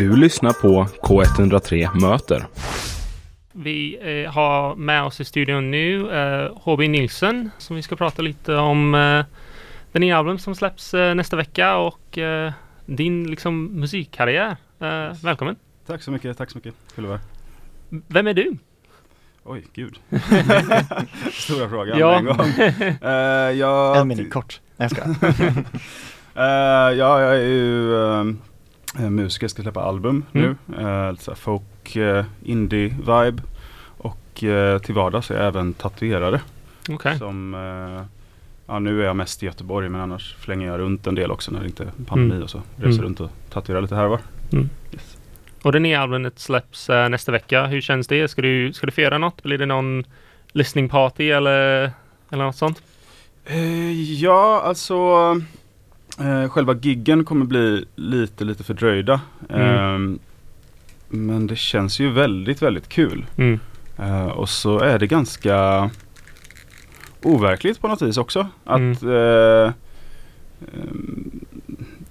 Du lyssnar på K103 Möter. Vi eh, har med oss i studion nu eh, HB Nilsson som vi ska prata lite om eh, den nya album som släpps eh, nästa vecka och eh, din liksom musikkarriär. Eh, välkommen! Tack så mycket, tack så mycket. Kul att vara. Vem är du? Oj, gud. Stora frågan Ja. en gång. Jag, En minut kort. Nej jag ska. Eh, ja, jag är ju uh, musiker, ska släppa album Mm. nu. Uh, lite folk, uh, indie-vibe. Och eh, till vardags är jag även tatuerare. Okej. Som, eh, ja nu är jag mest i Göteborg men annars flänger jag runt en del också när det inte är pandemi Mm. och så. Reser Mm. runt och tatuerar lite här och var. Mm. Yes. Och det nya albumet släpps eh, nästa vecka. Hur känns det? Ska du, ska du fira något? Blir det någon listening party eller, eller något sånt? Eh, ja, alltså eh, själva giggen kommer bli lite, lite fördröjda. Mm. Ehm, men det känns ju väldigt, väldigt kul. Mm. Eh, och så är det ganska overkligt på något vis också. Att eh, ehm,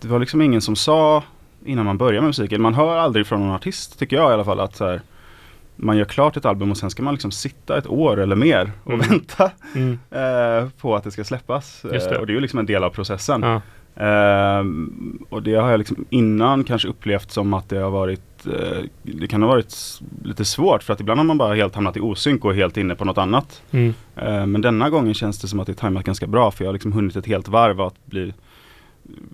det var liksom ingen som sa innan man börjar med musiken. Man hör aldrig från någon artist tycker jag i alla fall att här, man gör klart ett album och sen ska man liksom sitta ett år eller mer och Mm. vänta Mm. eh, på att det ska släppas. Det. Eh, och det är ju liksom en del av processen. Ja. Ehm, och det har jag liksom innan kanske upplevt som att det har varit eh, Det kan ha varit lite svårt för att ibland har man bara helt hamnat i osynk och helt inne på något annat. Mm. Eh, men denna gången känns det som att det är tajmat ganska bra för jag har liksom hunnit ett helt varv att bli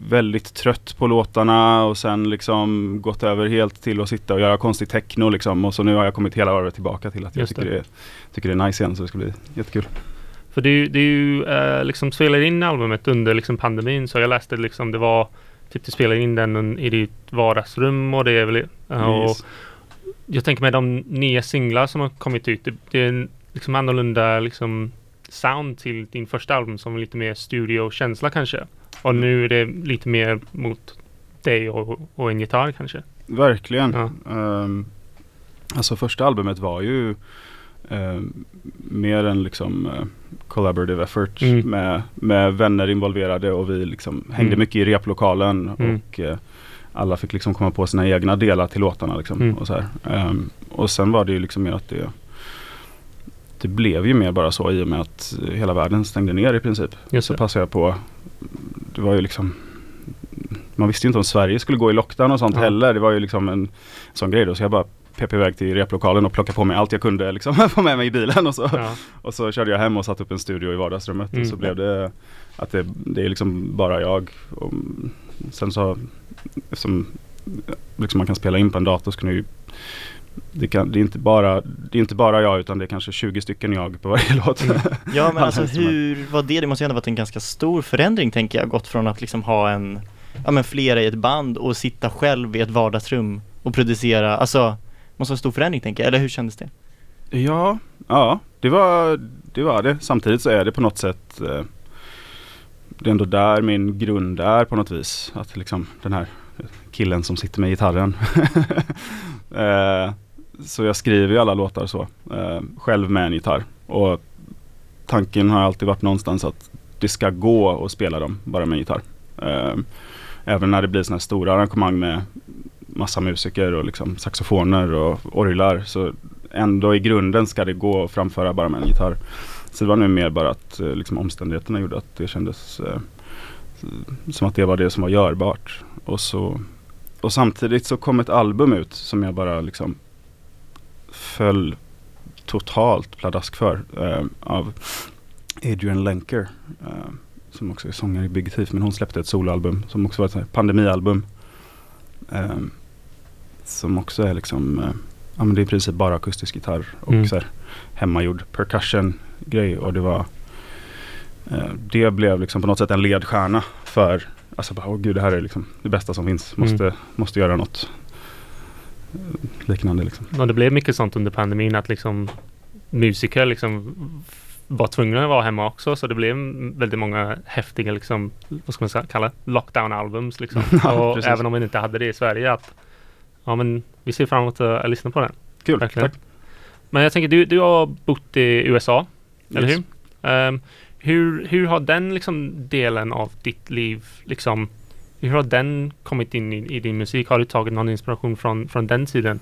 väldigt trött på låtarna och sen liksom gått över helt till att sitta och göra konstig techno liksom och så nu har jag kommit hela varvet tillbaka till att jag Just tycker det. det. tycker det är nice igen så det ska bli jättekul. För du, du eh, liksom spelade in albumet under liksom pandemin så jag läste liksom det var typ du spelade in den i ditt vardagsrum och det är väl eh, och jag tänker med de nya singlar som har kommit ut det, det är en liksom annorlunda liksom sound till din första album som lite mer studiokänsla kanske och nu är det lite mer mot dig och, och en gitarr kanske. Verkligen. Ja. Ehm, alltså första albumet var ju ehm, mer en liksom eh, collaborative effort Mm. med, med vänner involverade och vi liksom hängde Mm. mycket i replokalen Mm. och eh, alla fick liksom komma på sina egna delar till låtarna liksom, Mm. och så. Ehm, och sen var det ju liksom mer att det det blev ju mer bara så i och med att eh, hela världen stängde ner i princip. Just Så det. passade jag på. Det var ju liksom Man visste ju inte om Sverige skulle gå i lockdown och sånt Ja. heller. Det var ju liksom en sån grej då. Så jag bara pep iväg till replokalen och plockade på mig allt jag kunde liksom få med mig i bilen och så. Ja. Och så körde jag hem och satte upp en studio i vardagsrummet Mm. och så blev det att det, det är liksom bara jag. Och sen så eftersom liksom man kan spela in på en dator så kan ju det, kan, det, är inte bara, det är inte bara jag utan det är kanske 20 stycken jag på varje låt. Mm. Ja men alltså hur var det? Det måste ju ändå varit en ganska stor förändring tänker jag, gått från att liksom ha en, ja men flera i ett band och sitta själv i ett vardagsrum och producera, alltså måste vara en stor förändring tänker jag, eller hur kändes det? Ja, ja det, var, det var det. Samtidigt så är det på något sätt eh, Det är ändå där min grund är på något vis. Att liksom den här killen som sitter med gitarren. eh, så jag skriver ju alla låtar så. Eh, själv med en gitarr. Och tanken har alltid varit någonstans att det ska gå att spela dem bara med en gitarr. Även när det blir sådana här stora arrangemang med massa musiker och liksom saxofoner och orglar. Så ändå i grunden ska det gå att framföra bara med en gitarr. Så det var nu mer bara att eh, liksom, omständigheterna gjorde att det kändes eh, som att det var det som var görbart. Och, så, och samtidigt så kom ett album ut som jag bara liksom föll totalt pladask för. Eh, av Adrian Lenker. Eh, som också är sångare i Big Thief. Men hon släppte ett soloalbum som också var ett pandemialbum. Um, som också är liksom eh, Ja men det är i princip bara akustisk gitarr och Mm. så här hemmagjord percussion grej och det var eh, Det blev liksom på något sätt en ledstjärna för Alltså bara, åh gud det här är liksom det bästa som finns. Måste, Mm. måste göra något eh, liknande liksom. Och det blev mycket sånt under pandemin att liksom musiker liksom var tvungna att vara hemma också så det blev väldigt många häftiga liksom, vad ska man säga, kalla lockdown-albums liksom. Ja, och även om vi inte hade det i Sverige att ja men vi ser fram emot att lyssna på den. Kul, Verkligen. tack. Men jag tänker du, du har bott i USA, eller Yes. hur? Ehm, hur? Hur har den liksom delen av ditt liv liksom hur har den kommit in i, i din musik? Har du tagit någon inspiration från, från den tiden?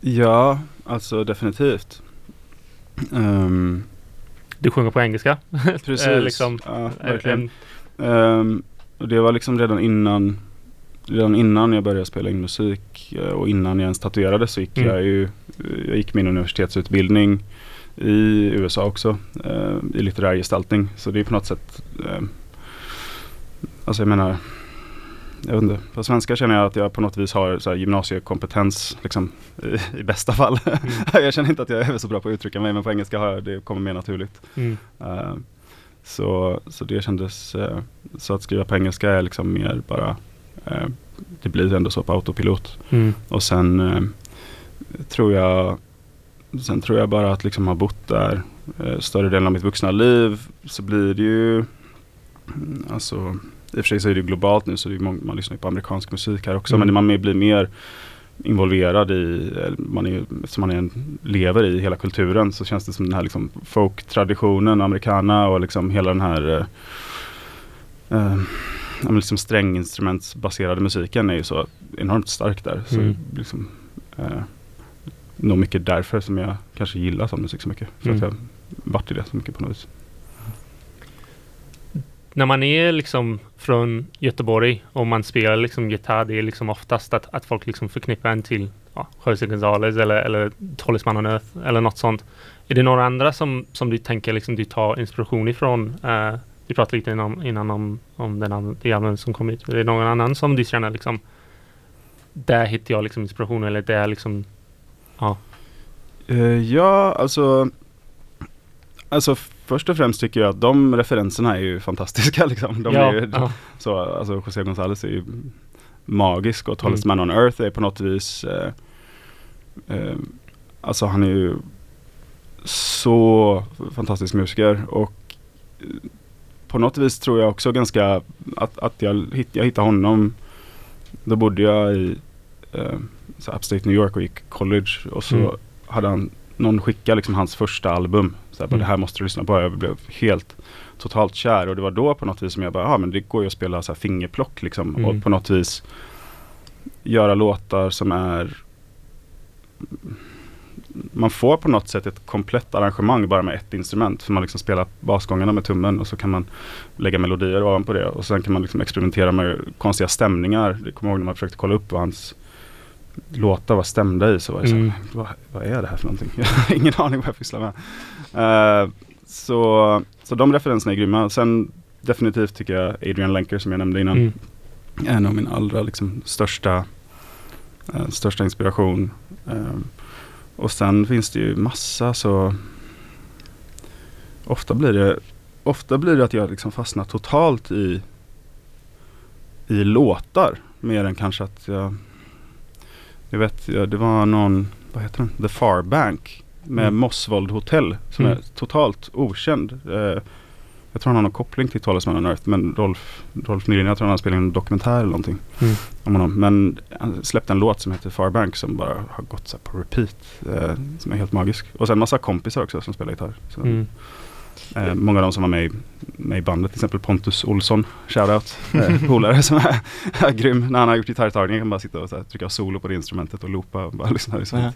Ja, alltså definitivt. Ehm, Du sjunger på engelska? precis. Eh, liksom, ja, Eh, verkligen. Ehm, och det var liksom redan innan Redan innan jag började spela in musik eh, och innan jag ens tatuerade så gick Mm. jag ju Jag gick min universitetsutbildning i USA också eh, i litterär gestaltning. Så det är på något sätt eh, Alltså jag menar jag vet inte, på svenska känner jag att jag på något vis har så gymnasiekompetens liksom, i, i bästa fall. Mm. jag känner inte att jag är så bra på att uttrycka mig men på engelska har jag, det kommer mer naturligt. mm, Eh, så, så det kändes, eh, så att skriva på engelska är liksom mer bara, eh, det blir ändå så på autopilot. mm, Och sen eh, tror jag, sen tror jag bara att liksom ha bott där eh, större delen av mitt vuxna liv så blir det ju, mm, alltså i och för sig så är det globalt nu så det är många, man lyssnar på amerikansk musik här också Mm. men man blir mer involverad i, man är, som man är en, lever i hela kulturen så känns det som den här liksom folk-traditionen, americana och liksom hela den här eh, eh, liksom stränginstrumentsbaserade musiken är ju så enormt stark där. Så Mm. liksom, eh, nog mycket därför som jag kanske gillar sån musik så mycket. För att Mm. jag varit i det så mycket på något vis. När man är liksom från Göteborg och man spelar liksom gitarr, det är liksom oftast att, att folk liksom förknippar en till ja, José González eller, eller Talisman on Earth eller något sånt. Är det några andra som, som du tänker liksom du tar inspiration ifrån? Uh, vi pratade lite innan, innan om, om den an- det albumet som kom ut. Är det någon annan som du känner liksom där hittar jag liksom inspiration eller där liksom Eh, ja, alltså Alltså först och främst tycker jag att de referenserna är ju fantastiska liksom. De ja, är ju, ja, så, alltså José González är ju magisk och Tallest Mm. Man on Earth är på något vis eh, eh, Alltså han är ju så fantastisk musiker och eh, på något vis tror jag också ganska att, att jag, hitt, jag hittade honom Då bodde jag i eh, Upstate New York och gick college och så Mm. hade han någon skickat liksom hans första album. Så här, Mm. Det här måste du lyssna på. Jag blev helt totalt kär och det var då på något vis som jag bara, ja men det går ju att spela så här fingerplock liksom Mm. och på något vis göra låtar som är man får på något sätt ett komplett arrangemang bara med ett instrument. För man liksom spelar basgångarna med tummen och så kan man lägga melodier ovanpå det. Och sen kan man liksom experimentera med konstiga stämningar. Jag kommer ihåg när man försökte kolla upp vad hans låtar var stämda i. Så var det Mm. så vad, vad är det här för någonting? Jag har ingen aning vad jag pysslar med. Eh, så, så de referenserna är grymma. Sen definitivt tycker jag Adrian Lenker som jag nämnde innan. mm, En av min allra liksom, största, eh, största inspiration. Eh, och sen finns det ju massa så Ofta blir det Ofta blir det att jag liksom fastnar totalt i I låtar mer än kanske att jag Jag vet, det var någon Vad heter den? The Far Bank Med Mm. Mossvold Hotel Som Mm. är totalt okänd eh, Jag tror han har någon koppling till Talisman on Earth Men Rolf, Rolf Nylén, jag tror han har spelat en dokumentär eller någonting Mm. om honom. Men han släppte en låt som heter Farbank som bara har gått så på repeat. Eh, som är helt magisk. Och sen massa kompisar också som spelar gitarr. Så, mm. eh, många av dem som var med i, med i bandet, till exempel Pontus Olsson, shoutout, eh, polare som är, är grym. När han har gjort gitarrtagningar kan man bara sitta och så här, trycka solo på det instrumentet och loopa och bara lyssna. Liksom. Ja.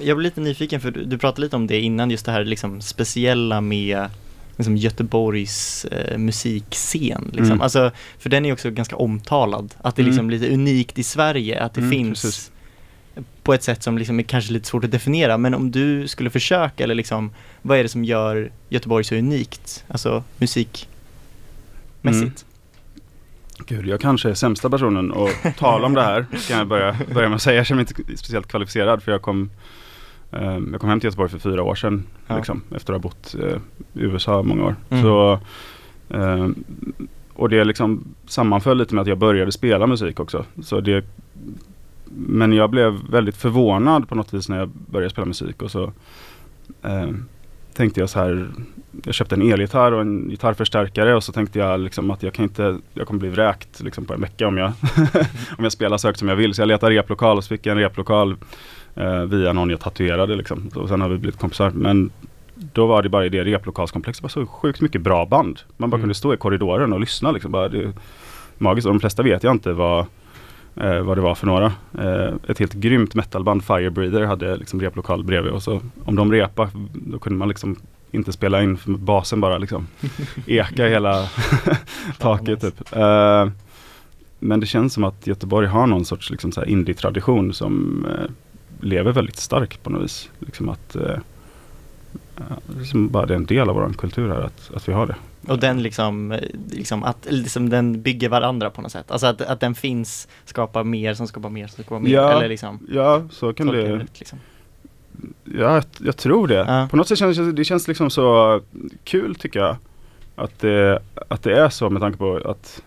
Jag blir lite nyfiken för du, du pratade lite om det innan, just det här liksom speciella med liksom Göteborgs eh, musikscen. Liksom. Mm. Alltså, för den är också ganska omtalad, att det är Mm. liksom lite unikt i Sverige, att det Mm, finns precis. på ett sätt som liksom är kanske lite svårt att definiera. Men om du skulle försöka, eller liksom, vad är det som gör Göteborg så unikt? Alltså musikmässigt. Mm. Gud, jag kanske är sämsta personen att tala om det här. Kan jag börja, börja med att säga. Jag känner mig inte speciellt kvalificerad för jag kom Jag kom hem till Göteborg för fyra år sedan. Ja. Liksom, efter att ha bott eh, i USA många år. Mm. Så, eh, och det liksom sammanföll lite med att jag började spela musik också. Så det, men jag blev väldigt förvånad på något vis när jag började spela musik. Och så eh, tänkte jag så här jag köpte en elgitarr och en gitarrförstärkare och så tänkte jag liksom att jag kan inte, jag kommer bli vräkt liksom på en vecka om jag, om jag spelar så högt som jag vill. Så jag letade replokal och så fick jag en replokal eh, via någon jag tatuerade liksom. Och sen har vi blivit kompisar. Men då var det bara i det replokalskomplexet, var så sjukt mycket bra band. Man bara Mm. kunde stå i korridoren och lyssna liksom. Bara, det, magiskt. Och de flesta vet jag inte vad, eh, vad det var för några. Eh, ett helt grymt metalband, Firebreather, hade liksom replokal bredvid. Och så om de repade, då kunde man liksom inte spela in basen bara liksom eka hela taket typ. Eh, men det känns som att Göteborg har någon sorts liksom indie-tradition som eh, lever väldigt starkt på något vis. Liksom att eh, liksom bara det är en del av vår kultur här att, att vi har det. Och den liksom, eh, liksom att liksom den bygger varandra på något sätt. Alltså att, att den finns, skapar mer som skapar mer som skapar mer. Ja, Eller liksom, Ja, så kan det. rätt, liksom. Ja, jag, tror det. Ja. På något sätt känns det, det känns liksom så kul tycker jag. Att det, att det är så med tanke på att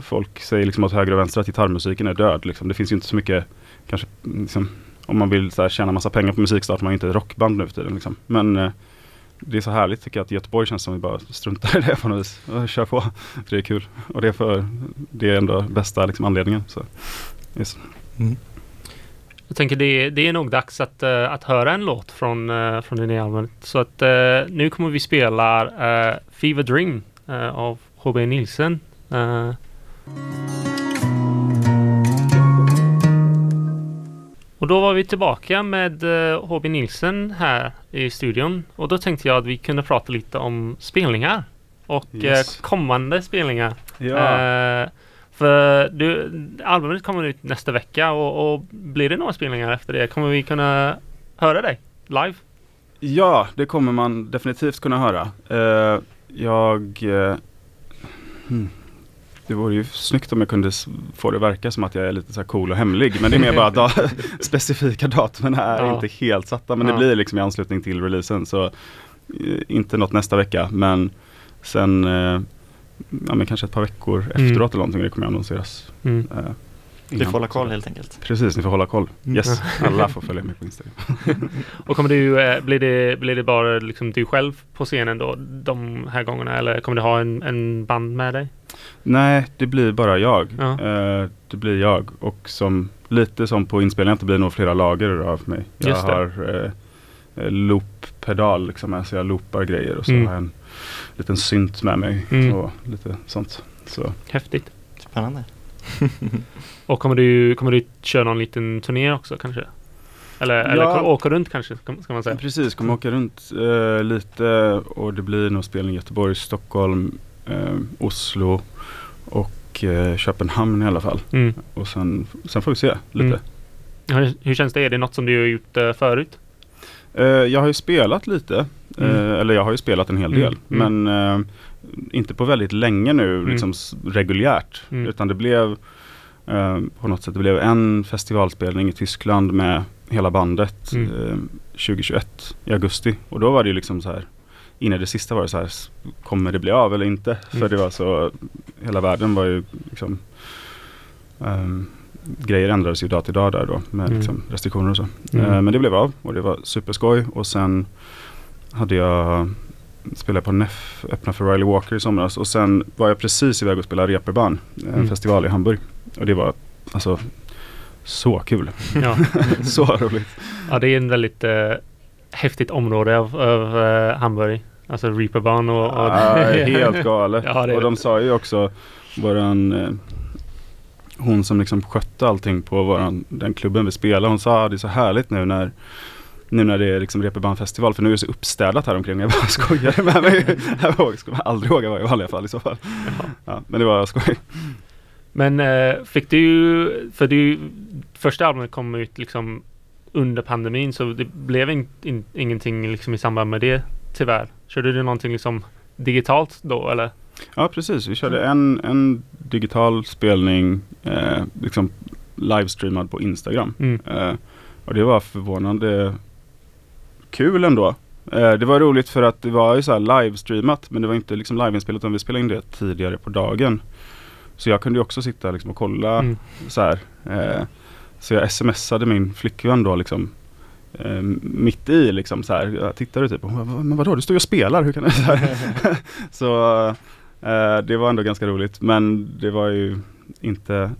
folk säger liksom åt höger och vänster att gitarrmusiken är död. Liksom. Det finns ju inte så mycket, kanske liksom, om man vill så här, tjäna massa pengar på musik startar man inte ett rockband nu för tiden. Liksom. Men eh, det är så härligt tycker jag att Göteborg känns som att vi bara struntar i det på något vis. Och kör på. För det är kul. Och det är för det är ändå bästa liksom, anledningen. Så. Yes. Jag tänker det, det är nog dags att, eh, att höra en låt från, uh, från det nya albumet. Så att eh, nu kommer vi spela uh, Fever Dream eh, av HB Nielsen. Eh, och då var vi tillbaka med uh, HB Nielsen här i studion. Och då tänkte jag att vi kunde prata lite om spelningar. Och Yes. eh, kommande spelningar. Ja. Eh, för du, albumet kommer ut nästa vecka och, och blir det några spelningar efter det? Kommer vi kunna höra dig live? Ja, det kommer man definitivt kunna höra. Eh, jag... eh, hmm. Det vore ju snyggt om jag kunde få det verka som att jag är lite så här cool och hemlig. Men det är mer bara att da specifika datumen är Ja. inte helt satta. Men Ja. det blir liksom i anslutning till releasen. Så eh, inte något nästa vecka. Men sen eh, ja, men kanske ett par veckor Mm. efteråt eller någonting. Det kommer annonseras. Mm. Du innan. får hålla koll helt enkelt. Precis, ni får hålla koll. Mm. Yes, alla får följa med på Instagram. Och kommer du, blir, det, blir det bara liksom du själv på scenen då de här gångerna eller kommer du ha en, en band med dig? Nej, det blir bara jag. Ja. Eh, det blir jag och som lite som på inspelningen det blir nog flera lager av mig. Jag Just det. har eh, loop-pedal liksom, alltså jag loopar grejer och så Mm. har jag en liten synt med mig Mm. och lite sånt. Så. Häftigt. Spännande. Och kommer du, kommer du köra någon liten turné också kanske? Eller, eller Ja. åka runt kanske ska ska man säga? Precis, kommer åka runt eh, lite och det blir nog spelning i Göteborg, Stockholm, eh, Oslo och eh, Köpenhamn i alla fall. Mm. Och sen, sen får vi se lite. Mm. Hur, hur känns det? Är det något som du har gjort eh, förut? Eh, jag har ju spelat lite, Mm. eh, eller jag har ju spelat en hel Mm, del. Men eh, inte på väldigt länge nu Mm. liksom reguljärt. Mm. Utan det blev på något sätt, det blev en festivalspelning i Tyskland med hela bandet Mm. eh, 2021 i augusti. Och då var det ju liksom så här in i det sista var det så här, kommer det bli av eller inte? För Mm. det var så, hela världen var ju liksom ehm, Grejer ändrades ju dag till dag där då med Mm. liksom restriktioner och så. Mm. Eh, men det blev av och det var superskoj. Och sen hade jag spelat på NEF, öppna för Riley Walker i somras. Och sen var jag precis iväg och spela Reeperbahn, en Mm. festival i Hamburg. Och det var alltså så kul. Ja. så roligt. ja, det är en väldigt eh, häftigt område av, av eh, Hamburg. Alltså Reeperbahn och... och Ja, helt galet. Ja, och de sa ju också, våran, eh, hon som liksom skötte allting på våran, den klubben vi spelar, hon sa det är så härligt nu när nu när det är liksom Reeperbahn festival för nu är det så uppstädat här omkring. Jag bara skojar med mig. Jag skulle aldrig våga vara i vanliga fall i så fall. Ja, men det var skoj. Men eh, fick du, för du, första albumet kom ut liksom under pandemin så det blev in, in, ingenting liksom i samband med det tyvärr. Körde du någonting liksom digitalt då eller? Ja precis, vi körde en, en digital spelning eh, liksom livestreamad på Instagram. Mm. Eh, och det var förvånande kul ändå. Eh, det var roligt för att det var ju så här livestreamat men det var inte liksom liveinspelat utan vi spelade in det tidigare på dagen. Så jag kunde ju också sitta liksom och kolla Mm. så här. Eh, så jag smsade min flickvän då liksom eh, mitt i liksom så här. Jag tittade typ men vadå du står ju och spelar, hur kan du? Så, här. så eh, det var ändå ganska roligt men det var ju inte eh,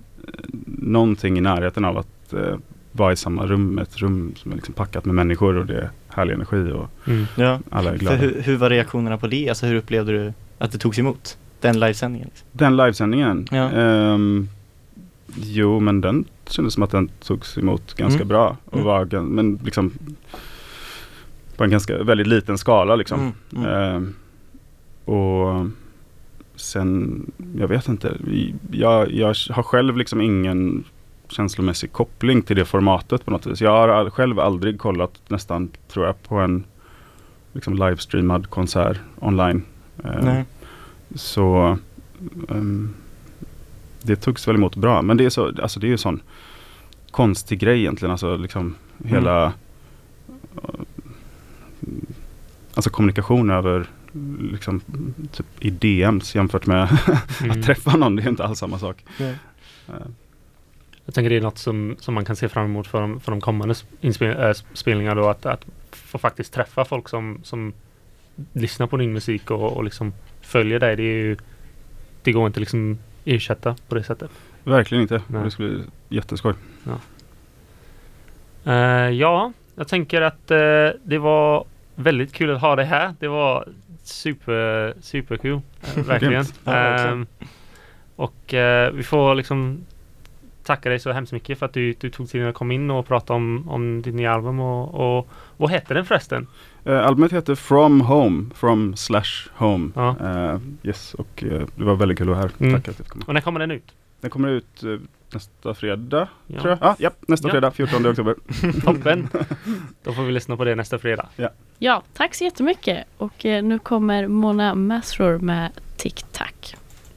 någonting i närheten av att eh, vara i samma rum, ett rum som är liksom packat med människor och det är härlig energi och Mm. Ja. alla är För glada. hur, hur var reaktionerna på det? Alltså hur upplevde du att det togs emot? Den livesändningen. Liksom. Den livesändningen? Ja. Ehm, jo, men den kändes som att den togs emot ganska Mm. bra. Och Mm. var, men liksom på en ganska väldigt liten skala liksom. Mm. Ehm, och sen, jag vet inte. Jag, jag har själv liksom ingen känslomässig koppling till det formatet på något vis. Jag har all, själv aldrig kollat nästan, tror jag, på en liksom livestreamad konsert online. Nej. så ehm, det togs väl emot bra. Men det är så, alltså det är ju sån konstig grej egentligen. Alltså liksom hela eh, Alltså kommunikation över liksom typ i DMs jämfört med Mm. att träffa någon. Det är inte alls samma sak. Nej. Eh, Jag tänker det är något som, som man kan se fram emot för de, för de kommande inspel, äh, spelningar då att, att få faktiskt träffa folk som, som lyssnar på din musik och, och liksom följer dig. Det är ju Det går inte liksom ersätta på det sättet. verkligen inte. Nej. Det skulle bli jätteskoj. Eh, ja, jag tänker att eh, det var väldigt kul att ha dig här. Det var super, superkul. Uh, verkligen. Ja. Ehm, och vi får liksom tacka dig så hemskt mycket för att du, du tog tiden att komma in och prata om, om ditt nya album och, och vad heter den förresten? Eh, albumet heter From Home, From Slash Home. Ja. Eh, yes, och eh, det var väldigt kul att vara här. Mm. Tack att fick komma. Och när kommer den ut? Den kommer ut nästa fredag, Ja. tror jag. Ah, ja, nästa Ja. fredag, 14 oktober. Toppen! Då får vi lyssna på det nästa fredag. Ja, tack så jättemycket. Och nu kommer Mona Masror med Tic Tac.